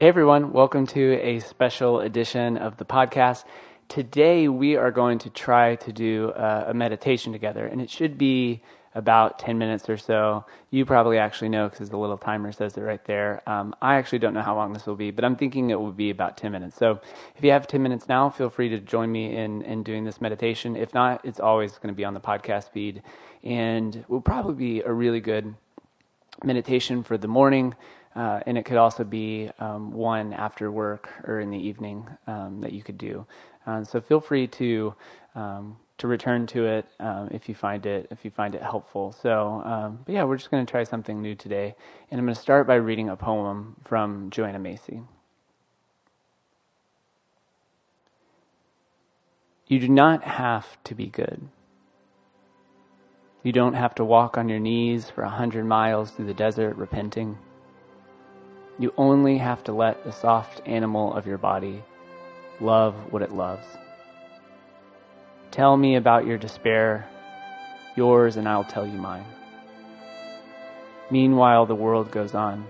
Hey everyone, welcome to a special edition of the podcast. Today we are going to try to do a, a meditation together, and it should be about 10 minutes or so. You probably actually know because the little timer says it right there. Um, I actually don't know how long this will be, but I'm thinking it will be about 10 minutes. So if you have 10 minutes now, feel free to join me in, in doing this meditation. If not, it's always going to be on the podcast feed and will probably be a really good meditation for the morning. Uh, and it could also be um, one after work or in the evening um, that you could do. Uh, so feel free to um, to return to it um, if you find it if you find it helpful. So, um, but yeah, we're just going to try something new today, and I'm going to start by reading a poem from Joanna Macy. You do not have to be good. You don't have to walk on your knees for a hundred miles through the desert repenting. You only have to let the soft animal of your body love what it loves. Tell me about your despair, yours, and I'll tell you mine. Meanwhile, the world goes on.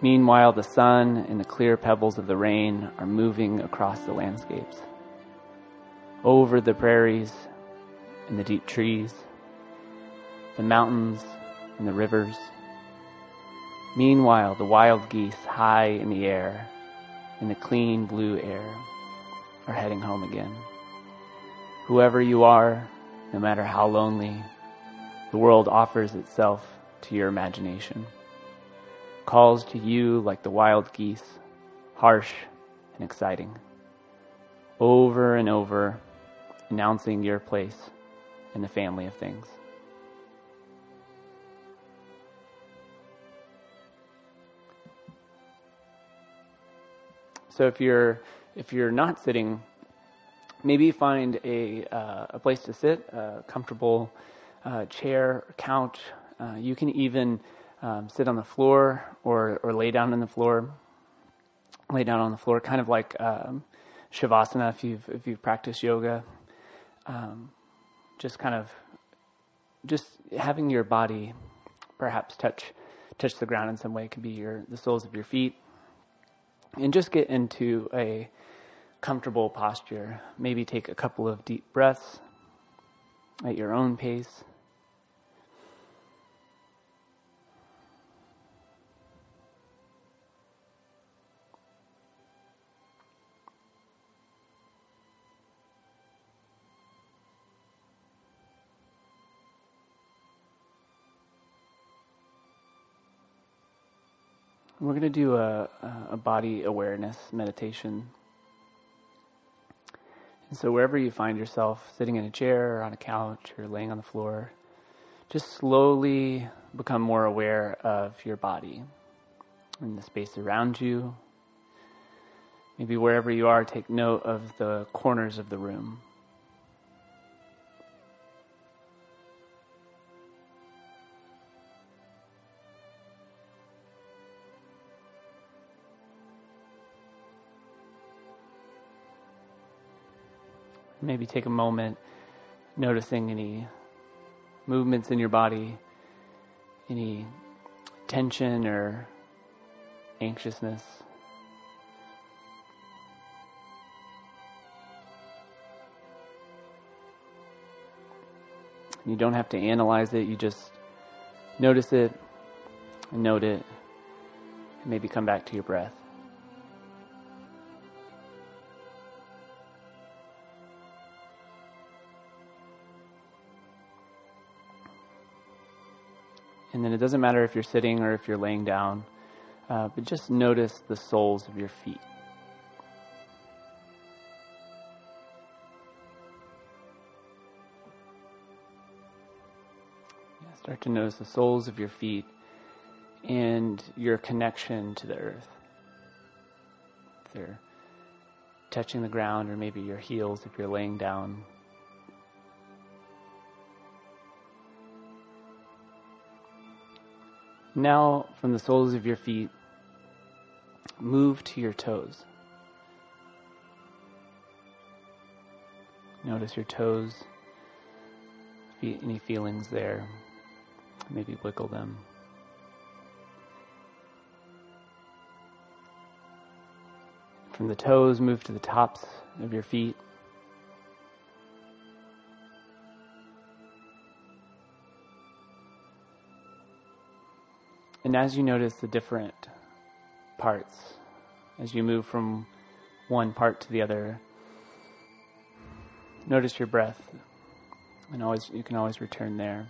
Meanwhile, the sun and the clear pebbles of the rain are moving across the landscapes, over the prairies and the deep trees, the mountains and the rivers Meanwhile, the wild geese high in the air, in the clean blue air, are heading home again. Whoever you are, no matter how lonely, the world offers itself to your imagination. Calls to you like the wild geese, harsh and exciting. Over and over, announcing your place in the family of things. So if you're if you're not sitting, maybe find a uh, a place to sit, a comfortable uh, chair, couch. Uh, you can even um, sit on the floor or or lay down on the floor. Lay down on the floor, kind of like um, shavasana if you've if you've practiced yoga. Um, just kind of just having your body perhaps touch touch the ground in some way it could be your the soles of your feet and just get into a comfortable posture. Maybe take a couple of deep breaths at your own pace. We're going to do a, a body awareness meditation. And so, wherever you find yourself, sitting in a chair or on a couch or laying on the floor, just slowly become more aware of your body and the space around you. Maybe wherever you are, take note of the corners of the room. Maybe take a moment noticing any movements in your body, any tension or anxiousness. You don't have to analyze it, you just notice it, note it, and maybe come back to your breath. And then it doesn't matter if you're sitting or if you're laying down, uh, but just notice the soles of your feet. Yeah, start to notice the soles of your feet and your connection to the earth. If they're touching the ground, or maybe your heels if you're laying down. Now, from the soles of your feet, move to your toes. Notice your toes, any feelings there. Maybe wiggle them. From the toes, move to the tops of your feet. And as you notice the different parts, as you move from one part to the other, notice your breath, and always you can always return there.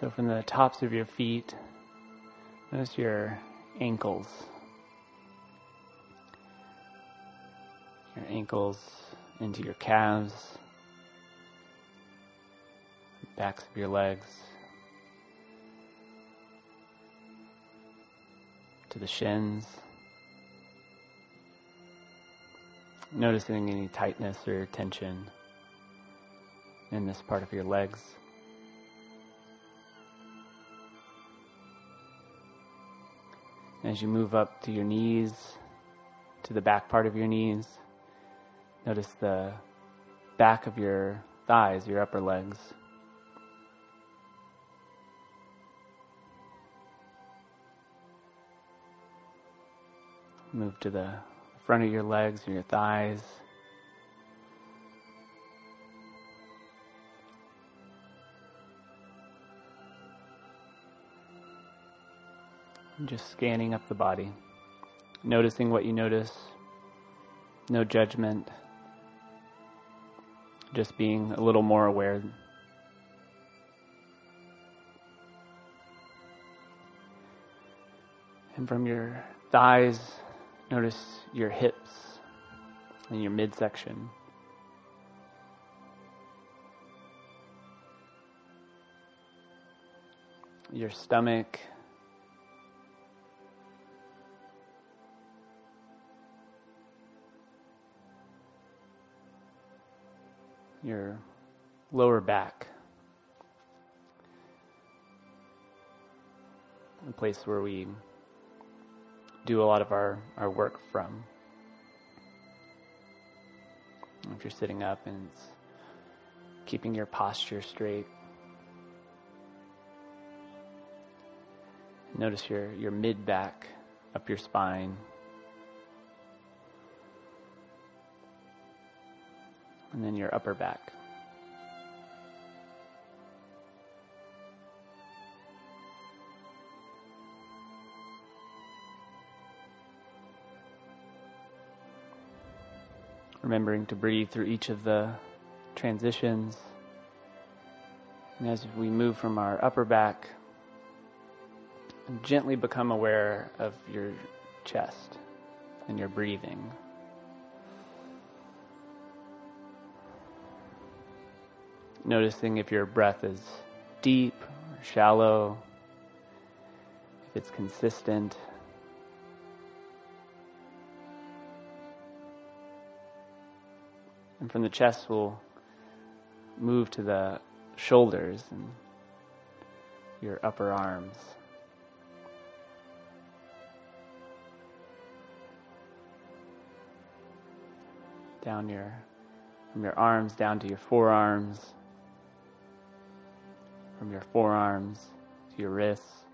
So from the tops of your feet, notice your ankles. Your ankles into your calves backs of your legs, to the shins. Noticing any tightness or tension in this part of your legs. As you move up to your knees, to the back part of your knees, notice the back of your thighs, your upper legs. Move to the front of your legs and your thighs. Just scanning up the body, noticing what you notice, no judgment, just being a little more aware. And from your thighs Notice your hips and your midsection. Your stomach. Your lower back. A place where we do a lot of our, our work from. If you're sitting up and keeping your posture straight. Notice your, your mid back up your spine. And then your upper back. Remembering to breathe through each of the transitions. And as we move from our upper back, gently become aware of your chest and your breathing. Noticing if your breath is deep or shallow, if it's consistent. And from the chest, we'll move to the shoulders and your upper arms. Down your, from your arms down to your forearms, from your forearms to your wrists,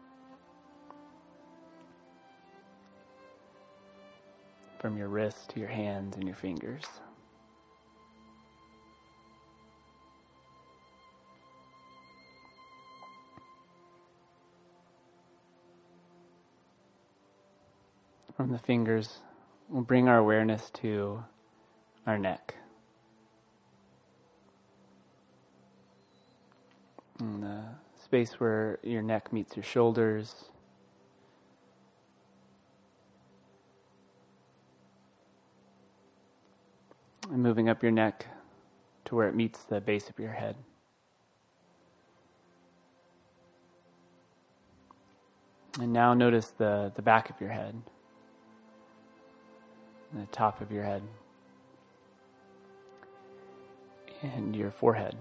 from your wrists to your hands and your fingers. From the fingers, we'll bring our awareness to our neck. And the space where your neck meets your shoulders. And moving up your neck to where it meets the base of your head. And now notice the, the back of your head the top of your head and your forehead.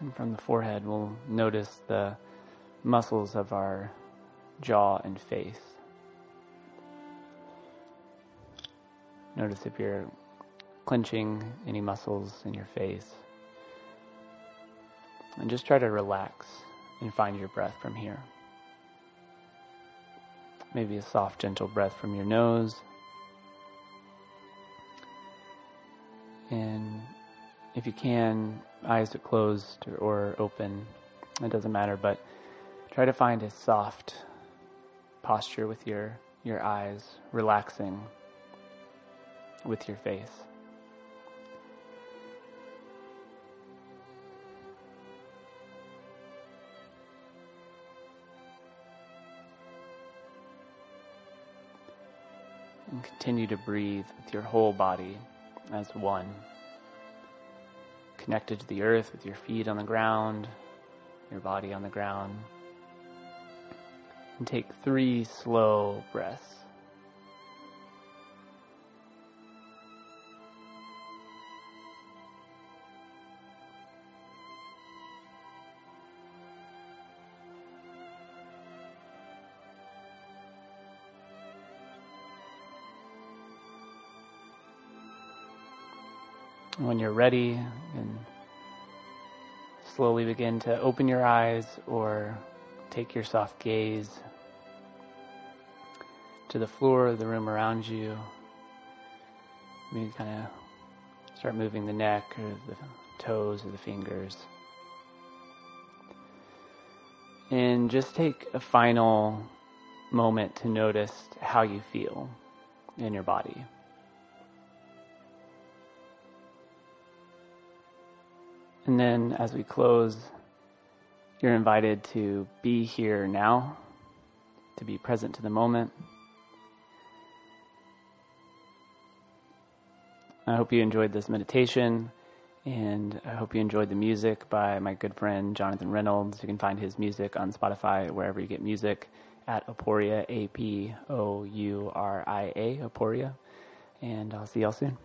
And from the forehead, we'll notice the muscles of our jaw and face. Notice if you're clenching any muscles in your face. And just try to relax and find your breath from here. Maybe a soft, gentle breath from your nose. And if you can, eyes are closed or open, it doesn't matter, but try to find a soft posture with your, your eyes, relaxing with your face. And continue to breathe with your whole body as one. Connected to the earth with your feet on the ground, your body on the ground. And take three slow breaths. When you're ready, and slowly begin to open your eyes or take your soft gaze to the floor of the room around you. Maybe kind of start moving the neck or the toes or the fingers. And just take a final moment to notice how you feel in your body. And then as we close, you're invited to be here now, to be present to the moment. I hope you enjoyed this meditation, and I hope you enjoyed the music by my good friend Jonathan Reynolds. You can find his music on Spotify, wherever you get music, at Apouria, A P O U R I A, Apouria. And I'll see y'all soon.